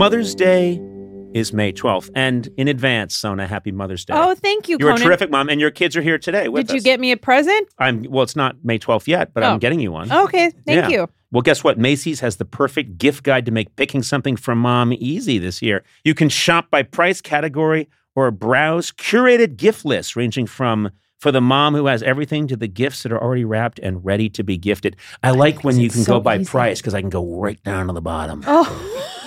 Mother's Day is May 12th. And in advance, Sona, happy Mother's Day. Oh, thank you, You're Conan. a terrific mom, and your kids are here today with Did you us. get me a present? I'm well. It's not May 12th yet, but Oh. I'm getting you one. Okay, thank Yeah. you. Well, guess what? Macy's has the perfect gift guide to make picking something from mom easy this year. You can shop by price category or browse curated gift lists ranging from for the mom who has everything to the gifts that are already wrapped and ready to be gifted. I like when you can so go by easy. price because I can go right down to the bottom. Oh,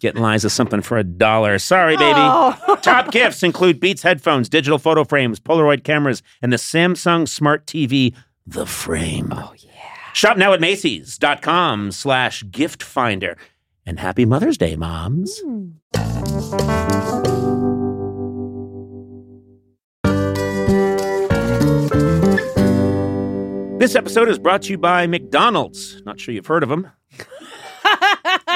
Get Liza something for a dollar. Sorry, baby. Oh. Top gifts include Beats headphones, digital photo frames, Polaroid cameras, and the Samsung Smart TV, The Frame. Oh, yeah. Shop now at Macy's.com slash gift finder. And happy Mother's Day, moms. Hmm. This episode is brought to you by McDonald's. Not sure you've heard of them.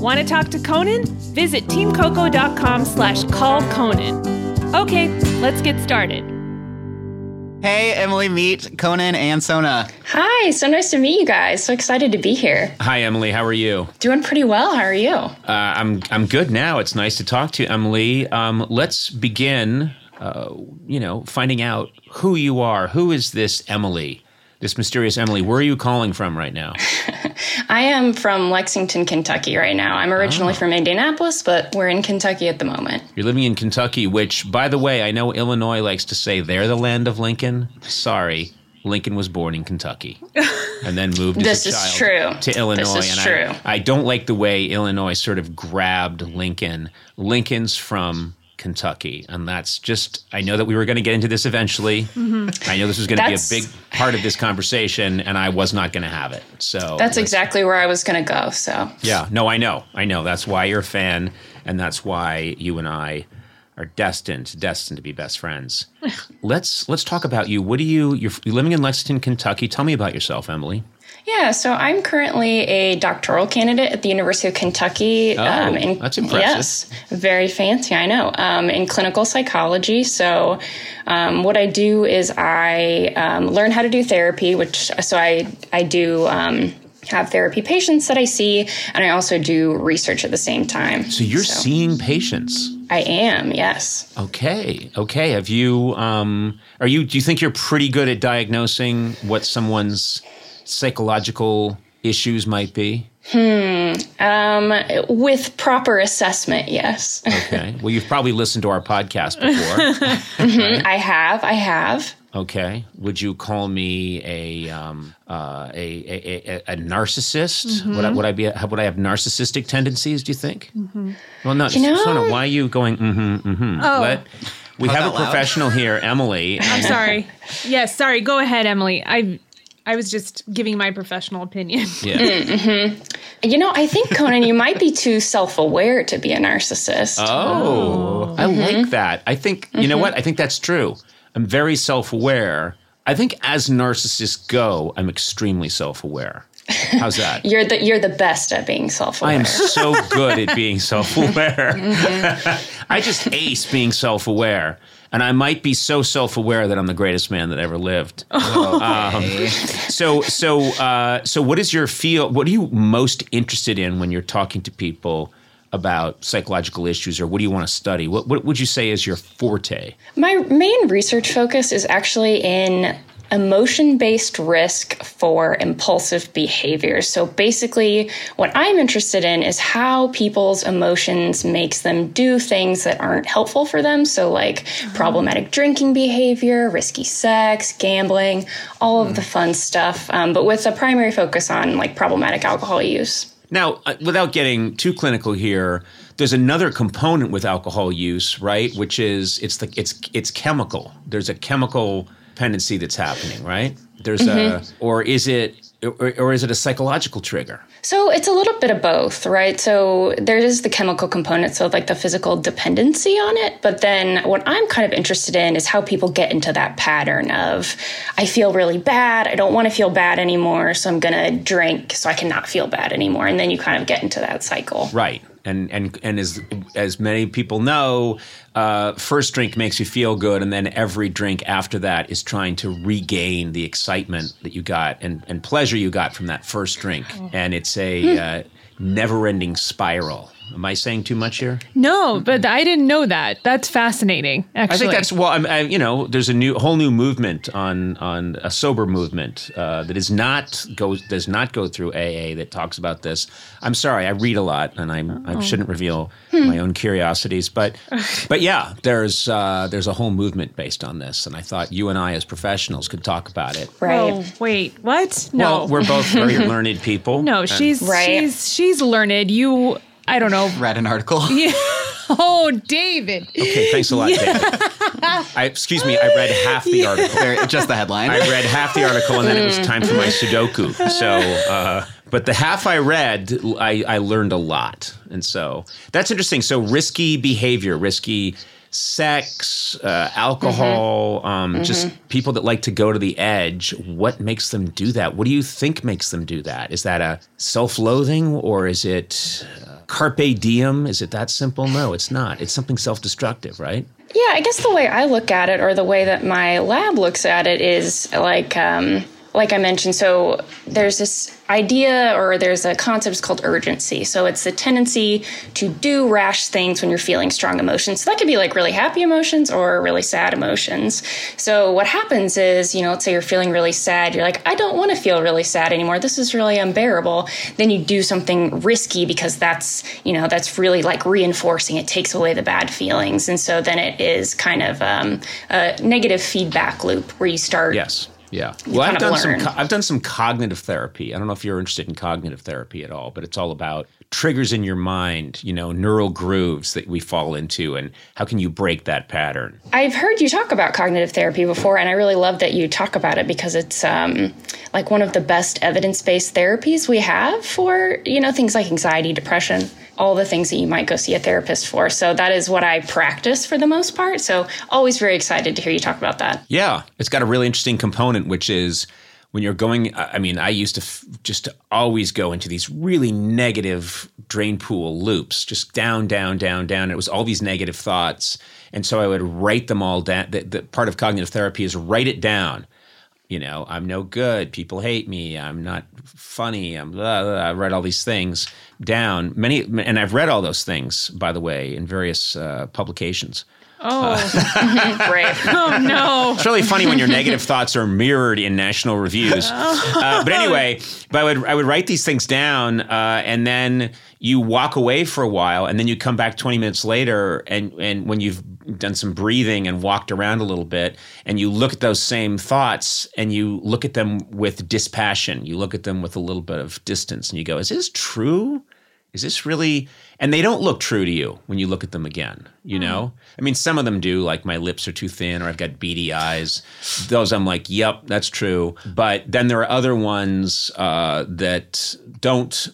Want to talk to Conan? Visit teamcoco.com slash call Conan. Okay, let's get started. Hey, Emily, meet Conan and Sona. Hi, so nice to meet you guys. So excited to be here. Hi, Emily. How are you? Doing pretty well. How are you? Uh, I'm I'm good now. It's nice to talk to you, Emily. Um, let's begin. Uh, you know, finding out who you are. Who is this Emily? This mysterious Emily. Where are you calling from right now? I am from Lexington, Kentucky right now. I'm originally ah. from Indianapolis, but we're in Kentucky at the moment. You're living in Kentucky, which, by the way, I know Illinois likes to say they're the land of Lincoln. Sorry, Lincoln was born in Kentucky and then moved This as a is child true. to Illinois. This is and true. I, I don't like the way Illinois sort of grabbed Lincoln. Lincoln's from Kentucky, and that's just. I know that we were going to get into this eventually. Mm-hmm. I know this was going to be a big part of this conversation, and I was not going to have it. So That's exactly where I was going to go. So yeah, no, I know, I know. That's why you're a fan, and that's why you and I are destined, destined to be best friends. let's let's talk about you. What do you? You're, you're living in Lexington, Kentucky. Tell me about yourself, Emily. Yeah, so I'm currently a doctoral candidate at the University of Kentucky. Oh, that's impressive. Yes, very fancy. I know. Um, in clinical psychology. So, um, what I do is I um, learn how to do therapy, which so I I do. Um, have therapy patients that I see, and I also do research at the same time. So you're seeing patients. I am, yes. Okay, okay. Have you? Um, are you? Do you think you're pretty good at diagnosing what someone's psychological issues might be? Hmm. Um, with proper assessment, yes. Okay. well, you've probably listened to our podcast before. I have, I have. Okay. Would you call me a um, uh, a, a, a, a narcissist? Would I would I be a, would I have narcissistic tendencies? Do you think? Well, no. You know- Sona, why are you going? Mm-hmm. Mm-hmm. Oh. Let, we Talk have a out loud. professional here, Emily. I'm sorry. yes, sorry. Go ahead, Emily. I I was just giving my professional opinion. Yeah. Mm-hmm. You know, I think Conan, you might be too self-aware to be a narcissist. Oh, oh. I like mm-hmm. that. I think you know mm-hmm. what? I think that's true. I'm very self-aware. I think as narcissists go, I'm extremely self-aware. How's that? You're the you're the best at being self-aware. I am so good at being self aware. I just ace being self aware. And I might be so self aware that I'm the greatest man that ever lived. Um, so, so, uh, so, what is your feel? What are you most interested in when you're talking to people about psychological issues, or what do you want to study? What, what would you say is your forte? My main research focus is actually in emotion based risk for impulsive behaviors. So basically, what I'm interested in is how people's emotions makes them do things that aren't helpful for them. So like problematic drinking behavior, risky sex, gambling, all of the fun stuff, um, but with a primary focus on like problematic alcohol use. Now, uh, without getting too clinical here, there's another component with alcohol use, right? Which is it's the it's it's chemical. There's a chemical dependency that's happening, right? There's a mm-hmm. or is it or, or is it a psychological trigger? So it's a little bit of both, right? So there is the chemical component, so like the physical dependency on it. But then what I'm kind of interested in is how people get into that pattern of, I feel really bad. I don't want to feel bad anymore. So I'm going to drink so I cannot feel bad anymore. And then you kind of get into that cycle. Right. And and and as as many people know, uh, first drink makes you feel good, and then every drink after that is trying to regain the excitement that you got and, and pleasure you got from that first drink, and it's a uh, never-ending spiral. Am I saying too much here? No, but I didn't know that. That's fascinating. Actually, I think that's well. I'm, I, you know, there's a new whole new movement on on a sober movement uh, that is not goes does not go through AA that talks about this. I'm sorry, I read a lot, and I'm I shouldn't reveal my own curiosities, but but yeah, there's uh, there's a whole movement based on this, and I thought you and I as professionals could talk about it. Right. Oh, wait, what? No, Well, we're both very learned people. no, and- she's Right. she's she's learned. You, I don't know. Read an article. Yeah. Oh, David. okay. Thanks a lot, David. I, excuse me, I read half the article. Very- just the headline. I read half the article and then it was time for my Sudoku. So, uh, but the half I read, I, I learned a lot. And so that's interesting. So, risky behavior, risky sex, uh, alcohol, um, just people that like to go to the edge. What makes them do that? What do you think makes them do that? Is that a self loathing or is it carpe diem? Is it that simple? No, it's not. It's something self destructive, right? Yeah, I guess the way I look at it, or the way that my lab looks at it, is like, um, like I mentioned. So there's this idea, or there's a concept it's called urgency. So it's the tendency to do rash things when you're feeling strong emotions. So that could be like really happy emotions or really sad emotions. So what happens is, you know, let's say you're feeling really sad. You're like, I don't want to feel really sad anymore. This is really unbearable. Then you do something risky because that's, you know, that's really like reinforcing. It takes away the bad feelings. And so then it is kind of um, a negative feedback loop where you start. Yes. Yeah. Well, I've done some. learn. I've done some cognitive therapy. I don't know if you're interested in cognitive therapy at all, but it's all about triggers in your mind. You know, neural grooves that we fall into, and how can you break that pattern? I've heard you talk about cognitive therapy before, and I really love that you talk about it because it's um, like one of the best evidence-based therapies we have for you know things like anxiety, depression, all the things that you might go see a therapist for. So that is what I practice for the most part. So always very excited to hear you talk about that. Yeah, it's got a really interesting component, which is when you're going. I mean, I used to f- just always go into these really negative drain pool loops, just down, down, down, down. It was all these negative thoughts, and so I would write them all down. The, the part of cognitive therapy is write it down. You know, I'm no good. People hate me. I'm not funny. I'm blah, blah, blah. I write all these things down. Many, and I've read all those things, by the way, in various uh, publications. Oh, Great. oh no. It's really funny when your negative thoughts are mirrored in national reviews. Uh, but anyway, but I would I would write these things down, uh, and then you walk away for a while, and then you come back twenty minutes later, and and when you've done some breathing and walked around a little bit, and you look at those same thoughts, and you look at them with dispassion, you look at them with a little bit of distance, and you go, "Is this true?" Is this really and they don't look true to you when you look at them again you know i mean some of them do like my lips are too thin or i've got beady eyes those i'm like yep that's true but then there are other ones uh, that don't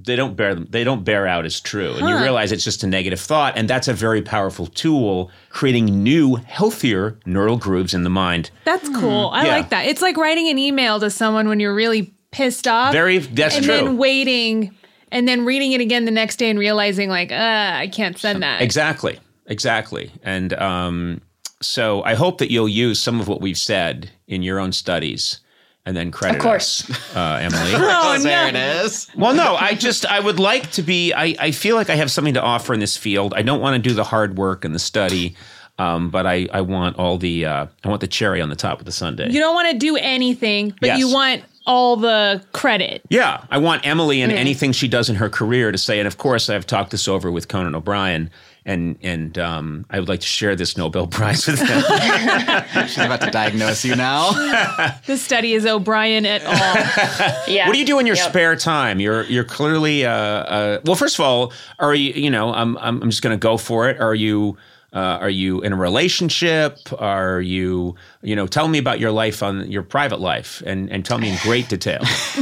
they don't bear them they don't bear out as true and you realize it's just a negative thought and that's a very powerful tool creating new healthier neural grooves in the mind That's cool. I Yeah. like that. It's like writing an email to someone when you're really pissed off. very that's and true then waiting and then reading it again the next day and realizing like, uh, I can't send that. Exactly. Exactly. And um, so I hope that you'll use some of what we've said in your own studies and then credit Of course. us, uh, Emily. Oh, there no. it is. well, no, I just, I would like to be, I, I feel like I have something to offer in this field. I don't want to do the hard work and the study. Um, but I, I want all the uh, I want the cherry on the top of the sundae. You don't want to do anything, but Yes. you want all the credit. Yeah, I want Emily and anything she does in her career to say. And of course, I've talked this over with Conan O'Brien, and and um, I would like to share this Nobel Prize with him. She's about to diagnose you now. This study is O'Brien et al. Yeah. what do you do in your Yep. spare time? You're you're clearly uh, uh, well. First of all, are you you know I'm I'm, I'm just going to go for it. Are you uh, are you in a relationship? Are you you know tell me about your life on your private life and and tell me in great detail.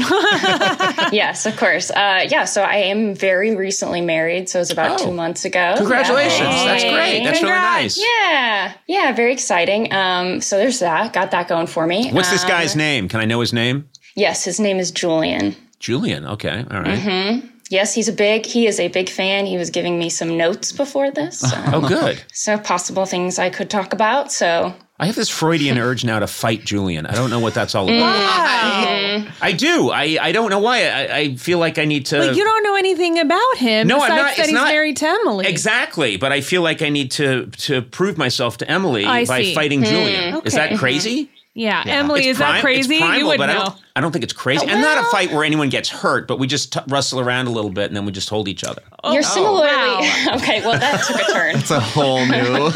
yes, of course. Uh, yeah, so I am very recently married. So it was about Oh. two months ago. Congratulations. Yeah. That's great. That's really nice. Yeah, yeah, very exciting. Um, so there's that. Got that going for me. What's this Um, guy's name? Can I know his name? Yes, his name is Julian. Julian. Okay. All right. Mm-hmm. Yes, he's a big. He is a big fan. He was giving me some notes before this. Um, Oh, good. so possible things I could talk about. So I have this Freudian urge now to fight Julian. I don't know what that's all about. Mm. I do. I, I don't know why. I, I feel like I need to. But you don't know anything about him. No, I'm not- that it's he's not- married to Emily. Exactly, but I feel like I need to to prove myself to Emily I by see. fighting Julian. Is that Okay. crazy? Yeah, Emily, It's is prim- that it's crazy? primal, you would but I know. don't. I don't think it's crazy, and not a fight where anyone gets hurt, but we just t- rustle around a little bit and then we just hold each other. you're similarly wow. okay. Well, that took a turn. It's a whole new.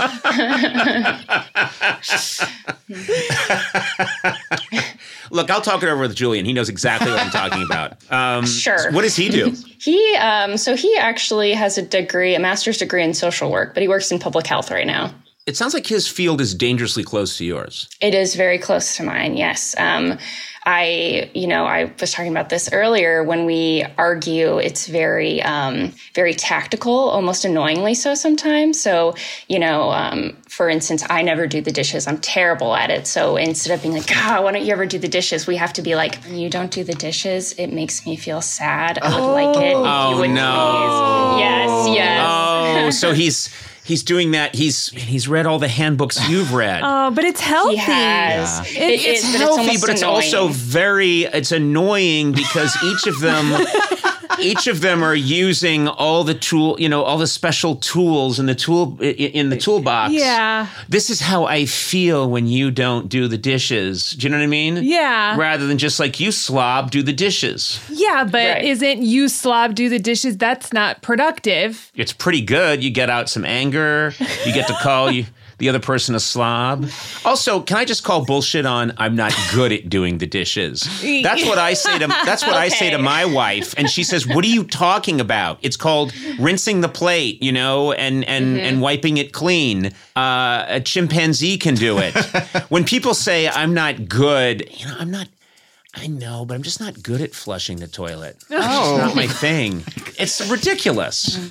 Look, I'll talk it over with Julian. He knows exactly what I'm talking about. Um, Sure. What does he do? He um, so he actually has a degree, a master's degree in social work, but he works in public health right now. It sounds like his field is dangerously close to yours. It is very close to mine. Yes. Um, I, you know, I was talking about this earlier. When we argue, it's very, um, very tactical, almost annoyingly so sometimes. So, you know, um, for instance, I never do the dishes. I'm terrible at it. So instead of being like, God, why don't you ever do the dishes? We have to be like, you don't do the dishes, it makes me feel sad. I would like it if Oh, you would no. please. Yes, yes. Oh, so he's he's doing that. He's he's read all the handbooks you've read. Oh, but it's healthy. He has. It it's is, but healthy, but it's also very it's annoying because each of them each of them are using all the tool, you know, all the special tools in the tool in the toolbox. Yeah. This is how I feel when you don't do the dishes. Do you know what I mean? Yeah. Rather than just like you slob, do the dishes. Yeah, but Right. isn't you slob do the dishes? That's not productive. It's pretty good. You get out some anger. You get to call you the other person a slob. Also, can I just call bullshit on I'm not good at doing the dishes? That's what I say to that's what I say to my wife and she says, "What are you talking about? It's called rinsing the plate, you know, and and and wiping it clean. Uh, a chimpanzee can do it." when people say I'm not good, you know, I'm not I know, but I'm just not good at flushing the toilet. It's not my thing. It's ridiculous.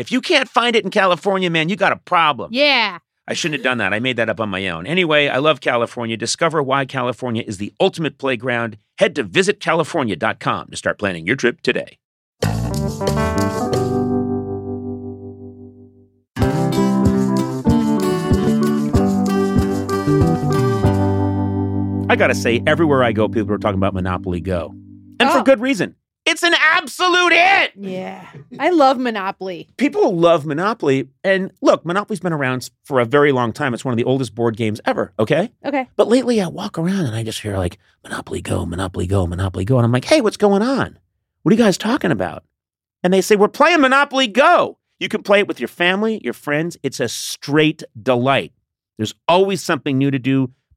if you can't find it in California, man, you got a problem. yeah. I shouldn't have done that. I made that up on my own. Anyway, I love California. Discover why California is the ultimate playground. Head to visitcalifornia.com to start planning your trip today. I gotta say, everywhere I go, people are talking about Monopoly Go. And for Oh. good reason. It's an absolute hit! Yeah. I love Monopoly. people love Monopoly. And look, Monopoly's been around for a very long time. It's one of the oldest board games ever, okay? Okay. But lately I walk around and I just hear like Monopoly Go, Monopoly Go, Monopoly Go. And I'm like, hey, what's going on? What are you guys talking about? And they say, we're playing Monopoly Go. You can play it with your family, your friends. It's a straight delight. There's always something new to do.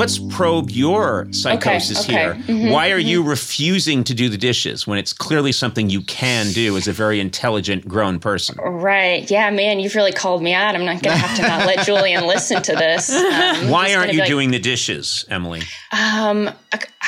Let's probe your psychosis okay. here. Mhm, Why are you refusing to do the dishes when it's clearly something you can do as a very intelligent, grown person? Right. Yeah, man, you've really called me out. I'm not going to have to not let Julian listen to this. Um, Why aren't you like, doing the dishes, Emily? Um,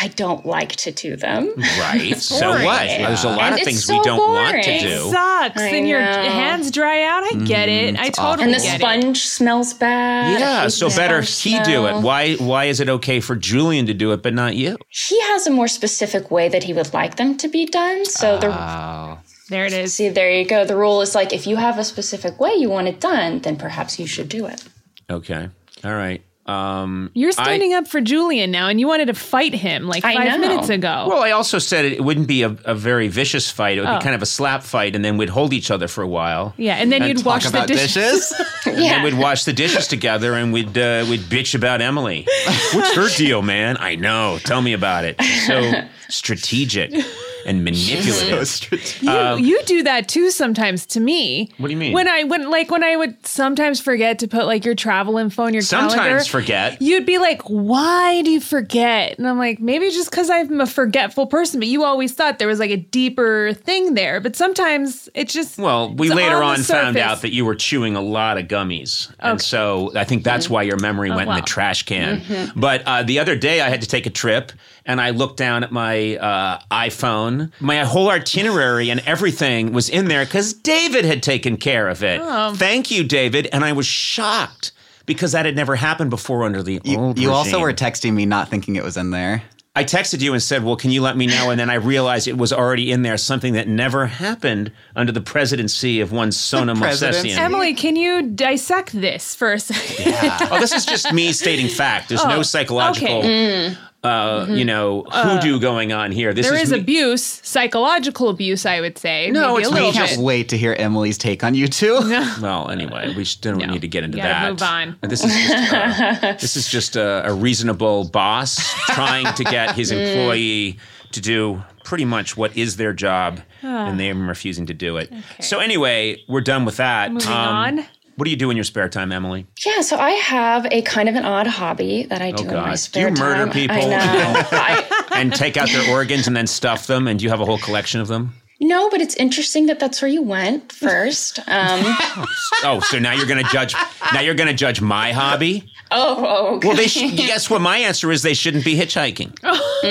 I- I don't like to do them. Right. so boring. what? There's a lot And of things so we don't want to do. It sucks. I then your hands dry out. I get it. Mm, I totally And the get it. sponge smells bad. Yeah, so better sponge he do it. Why why is it okay for Julian to do it but not you? He has a more specific way that he would like them to be done. So the Oh. There it is. see, there you go. The rule is like if you have a specific way you want it done, then perhaps you should do it. Okay. All right. You're standing up for Julian now, and you wanted to fight him like five minutes ago. Well, I also said it wouldn't be a, a very vicious fight. It would Oh. be kind of a slap fight, and then we'd hold each other for a while. yeah, and then and you'd talk wash Talk the about dishes. dishes. And then we'd wash the dishes together, and we'd uh, we'd bitch about Emily. What's her deal, man? I know. Tell me about it. So strategic and manipulative. Strategic. You, you do that too sometimes to me. What do you mean? When I when like when I would sometimes forget to put like your travel info in your calendar. Sometimes forget. You'd be like, "Why do you forget?" And I'm like, "Maybe just because I'm a forgetful person." But you always thought there was like a deeper thing there. But sometimes it's just Well, we later on on found out that you were chewing a lot of gummies. And so I think that's why your memory went in the trash can. But uh, the other day I had to take a trip and I looked down at my uh, iPhone. My whole itinerary and everything was in there because David had taken care of it. Thank you, David. And I was shocked because that had never happened before under the You, old you also were texting me not thinking it was in there. I texted you and said, "Well, can you let me know?" And then I realized it was already in there, something that never happened under the presidency of one Sona presidency? Movsesian. Emily, can you dissect this for a second? Yeah. oh, this is just me stating fact. There's no Oh, psychological, okay. Uh, you know, hoodoo going on here. This There is is me- abuse, psychological abuse, I would say. No, Maybe it's a me little. Can't wait to hear Emily's take on you two. Well, anyway, we just don't No, need to get into you that. move on. This is just, uh, this is just a, a reasonable boss trying to get his employee to do pretty much what is their job, and they are refusing to do it. So anyway, we're done with that. Moving Um, on. What do you do in your spare time, Emily? Yeah, so I have a kind of an odd hobby that I do in Oh, my Do spare you murder time. people? I know. And take out their organs and then stuff them, and do you have a whole collection of them? no, but it's interesting that that's where you went first. Um, Oh, so now you're going to judge? Now you're going to judge my hobby? oh, oh, okay. Well, they sh- guess what? My answer is they shouldn't be hitchhiking.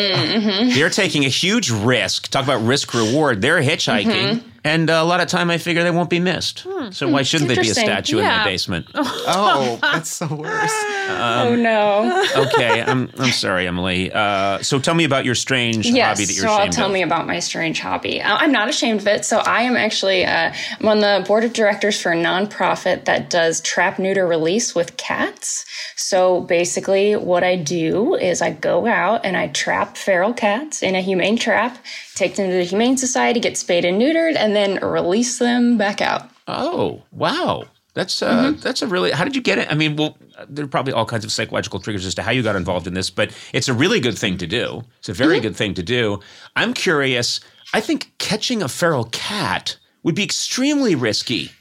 They're taking a huge risk. Talk about risk reward. They're hitchhiking, and uh, a lot of time I figure they won't be missed. So why shouldn't they be a Interesting. statue in my basement? Oh, that's the worst. oh no. Okay, I'm I'm sorry, Emily. Uh, so tell me about your strange hobby that you're so I'll tell of. me about my strange hobby. Uh, I'm not ashamed of it. So I am actually uh, I'm on the board of directors for a nonprofit that does trap, neuter, release with cats. So basically, what I do is I go out and I trap feral cats in a humane trap, take them to the Humane Society, get spayed and neutered, and then release them back out. Oh, wow. That's uh, that's a really. How did you get it? I mean, well, there are probably all kinds of psychological triggers as to how you got involved in this, but it's a really good thing to do. It's a very good thing to do. I'm curious. I think catching a feral cat would be extremely risky.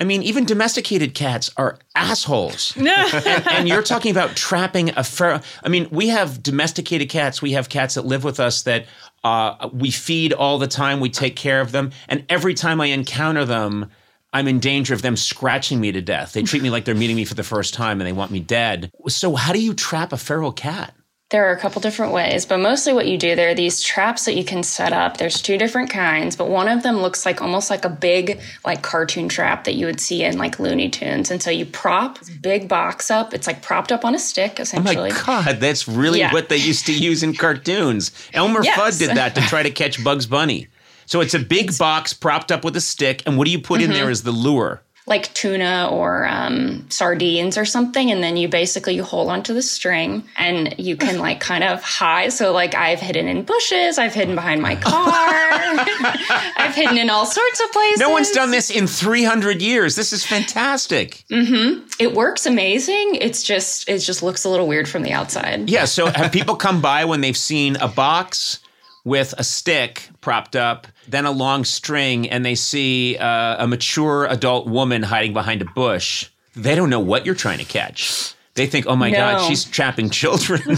I mean, even domesticated cats are assholes. and, and you're talking about trapping a feral. I mean, we have domesticated cats. We have cats that live with us that uh, we feed all the time. We take care of them, and every time I encounter them, I'm in danger of them scratching me to death. They treat me like they're meeting me for the first time, and they want me dead. So, how do you trap a feral cat? There are a couple different ways, but mostly what you do, there are these traps that you can set up. There's two different kinds, but one of them looks like almost like a big, like cartoon trap that you would see in like Looney Tunes. And so you prop big box up. It's like propped up on a stick, essentially. Oh my. God, that's really Yeah. what they used to use in cartoons. Elmer Yes. Fudd did that to try to catch Bugs Bunny. So it's a big box propped up with a stick, and what do you put in there mm-hmm. as the lure? Like tuna or um, sardines or something and then you basically you hold onto the string and you can like kind of hide so like i've hidden in bushes i've hidden behind my car i've hidden in all sorts of places No one's done this in 300 years. This is fantastic. mm-hmm. it works amazing it's just it just looks a little weird from the outside Yeah, so have people come by when they've seen a box with a stick propped up, then a long string, and they see uh, a mature adult woman hiding behind a bush? They don't know what you're trying to catch. They think, oh my God, she's trapping children.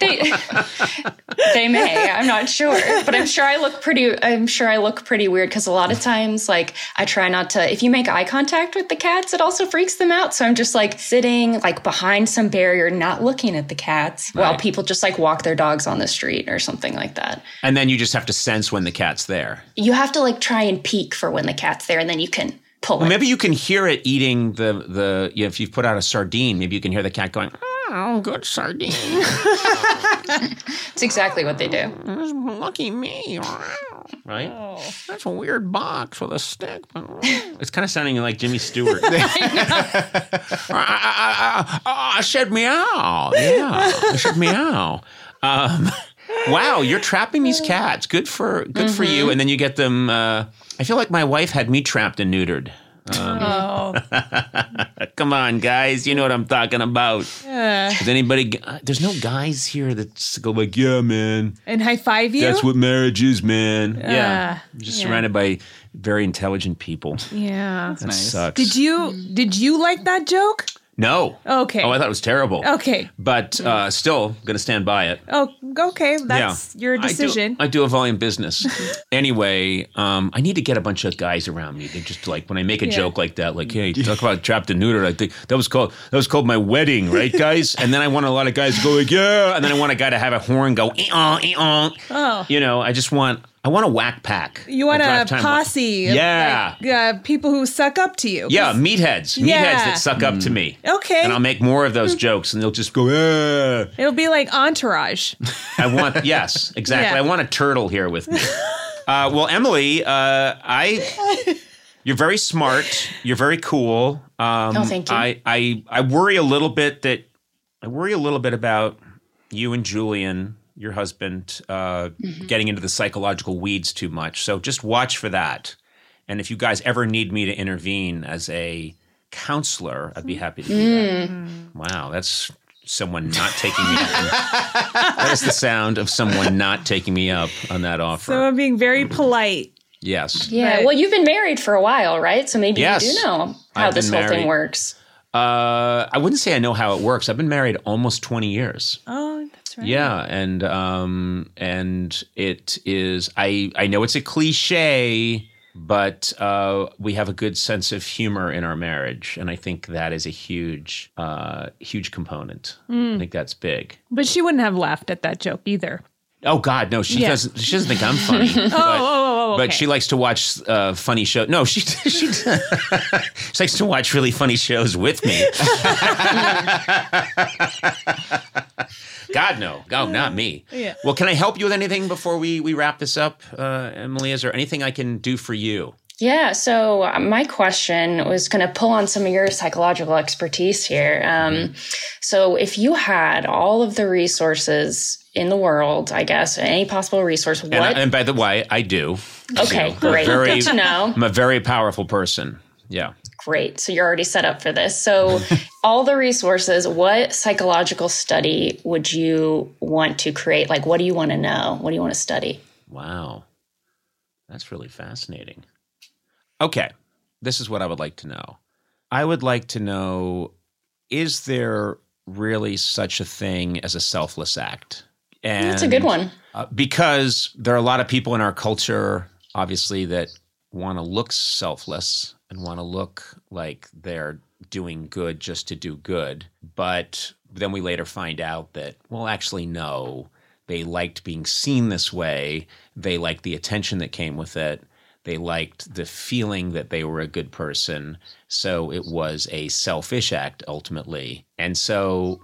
they, they may i'm not sure. But i'm sure i look pretty i'm sure i look pretty weird because a lot of times like i try not to if you make eye contact with the cats it also freaks them out. So i'm just like sitting like behind some barrier not looking at the cats while people just like walk their dogs on the street or something like that. And then you just have to sense when the cat's there. you have to like try and peek for when the cat's there and then you can pull Well, maybe you can hear it eating the the. You know, if you've put out a sardine, maybe you can hear the cat going, "Oh, good sardine, it's exactly what they do lucky me." right? Oh. That's a weird box with a stick. It's kind of sounding like Jimmy Stewart. I said meow. Yeah, I said meow. Um, wow, you're trapping these cats. Good for good for you. And then you get them. Uh, I feel like my wife had me trapped and neutered. Oh. Come on, guys, you know what I'm talking about. Uh, Does anybody? There's no guys here that go like, yeah, man. and high five you? That's what marriage is, man. yeah, Ah, I'm just yeah. surrounded by very intelligent people. yeah. That nice. sucks. Did you did you like that joke? No. Okay. Oh, I thought it was terrible. Okay. But uh, still going to stand by it. Oh, okay. That's your I do- decision. I do, a volume business. anyway, um, I need to get a bunch of guys around me. They just like when I make a Yeah. joke like that, like, hey, talk about trapped and neutered. I think that was called that was called my wedding, right, guys? and then I want a lot of guys to go like, yeah, and then I want a guy to have a horn go, ee-uh, ee-uh. Oh. you know, I just want I want a Wack Pack. You want a drive posse? of, Yeah. like, uh, people who suck up to you. Yeah, meatheads, meatheads Yeah. that suck up to me. Okay. And I'll make more of those jokes, and they'll just go, yeah. It'll be like Entourage. I want yes, exactly. Yeah. I want a turtle here with me. Uh, well, Emily, uh, I you're very smart. You're very cool. Um, Oh, thank you. I, I I worry a little bit that I worry a little bit about you and Julian, your husband, uh, Mm-hmm. getting into the psychological weeds too much. So just watch for that. And if you guys ever need me to intervene as a counselor, I'd be happy to do Mm. that. Wow, that's someone not taking me up. that is the sound of someone not taking me up on that offer. So I'm being very polite. yes. Yeah. Right. Well, you've been married for a while, right? So maybe Yes. you do know how I've this been whole thing works. Uh, I wouldn't say I know how it works. I've been married almost 20 years. Oh, that's right. Yeah, and um, and it is. I I know it's a cliche, but uh, we have a good sense of humor in our marriage, and I think that is a huge, uh, huge component. I think that's big. But she wouldn't have laughed at that joke either. Oh God, no, she Yeah. doesn't. She doesn't think I'm funny. but, oh, oh, oh, but she likes to watch uh, funny shows. No, she she, she likes to watch really funny shows with me. God no, oh, not me. Yeah. Well, can I help you with anything before we we wrap this up, uh, Emily? Is there anything I can do for you? Yeah. So uh, my question was going to pull on some of your psychological expertise here. Um, so if you had all of the resources in the world, I guess any possible resource, what? And, and by the way, I do. okay, great. very- Good to know. I'm a very powerful person. Yeah. Great. So you're already set up for this. So, all the resources, what psychological study would you want to create? Like, what do you want to know? What do you want to study? Wow. That's really fascinating. Okay. This is what I would like to know. I would like to know is there really such a thing as a selfless act? And That's a good one. uh, because there are a lot of people in our culture, obviously, that want to look selfless and want to look like they're doing good just to do good. But then we later find out that, well, actually, no, they liked being seen this way. They liked the attention that came with it. They liked the feeling that they were a good person. So it was a selfish act ultimately. And so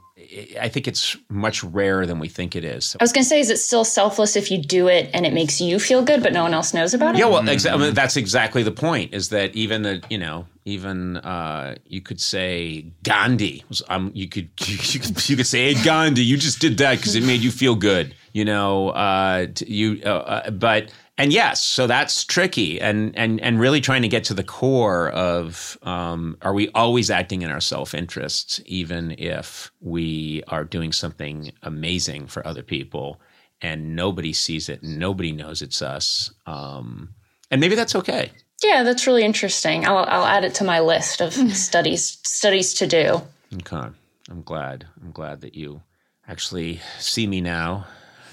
I- think it's much rarer than we think it is. I was going to say, is it still selfless if you do it and it makes you feel good, but no one else knows about it? Yeah, well, exa- I mean, that's exactly the point. Is that even the you know even uh, you could say Gandhi was um you could you could, you could say hey Gandhi you just did that because it made you feel good you know uh, t- you uh, uh, but and yes so that's tricky and and and really trying to get to the core of um, are we always acting in our self interest even if we are doing something amazing for other people and nobody sees it and nobody knows it's us um, and maybe that's okay. Yeah, that's really interesting. I'll, I'll add it to my list of studies studies to do. okay. I'm glad. I'm glad that you actually see me now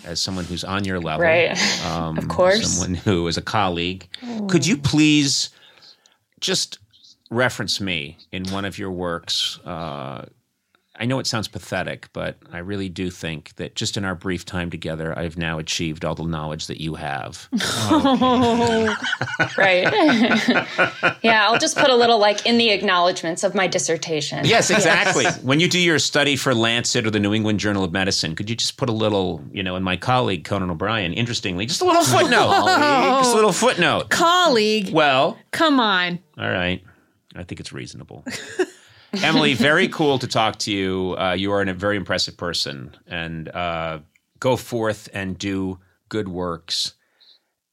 as someone who's on your level Right. um, Of course. someone who is a colleague could you please just reference me in one of your works uh, I know it sounds pathetic, but I really do think that just in our brief time together, I've now achieved all the knowledge that you have. Right. yeah, I'll just put a little like in the acknowledgments of my dissertation. Yes, exactly. when you do your study for Lancet or the New England Journal of Medicine, could you just put a little, you know, and my colleague Conan O'Brien, interestingly, just a little footnote, just a little footnote. Colleague, Well, come on. all right, I think it's reasonable. Emily, very cool to talk to you. Uh, you are a very impressive person, and uh, go forth and do good works,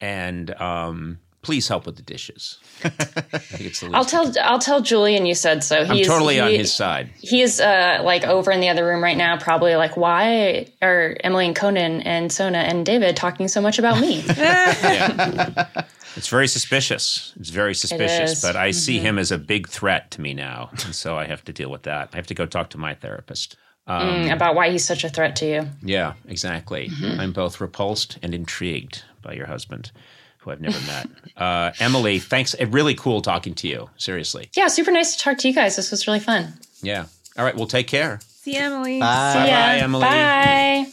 and um, please help with the dishes. I think it's the least. I'll tell I'll tell Julian you said so. I'm He's totally on his side. He is uh, like over in the other room right now, probably like, why are Emily and Conan and Sona and David talking so much about me? Yeah. It's very suspicious. It's very suspicious, is. but I see him as a big threat to me now. And so I have to deal with that. I have to go talk to my therapist. Mm, about why he's such a threat to you. Yeah, exactly. I'm both repulsed and intrigued by your husband, who I've never met. Uh, Emily, thanks. uh, Really cool talking to you. Seriously. Yeah, super nice to talk to you guys. This was really fun. Yeah. All right. Well, take care. See Emily. Bye, yeah, Emily. Bye.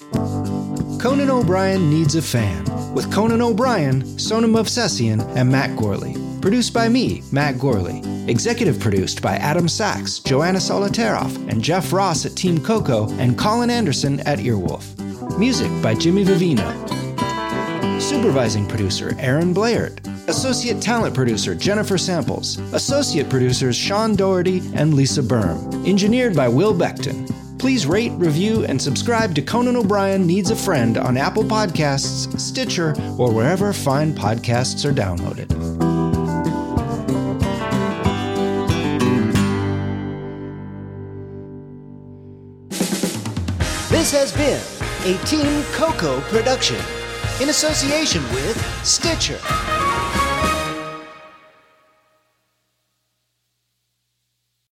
Conan O'Brien Needs a Fan with Conan O'Brien, Sona Movsesian, and Matt Gourley. Produced by me, Matt Gourley. Executive produced by Adam Sachs, Joanna Solotaroff, and Jeff Ross at Team Coco, and Colin Anderson at Earwolf. Music by Jimmy Vivino. Supervising producer Aaron Blair. Associate talent producer Jennifer Samples. Associate producers Sean Doherty and Lisa Berm. Engineered by Will Beckton. Please rate, review, and subscribe to Conan O'Brien Needs a Friend on Apple Podcasts, Stitcher, or wherever fine podcasts are downloaded. This has been a Team Coco production in association with Stitcher.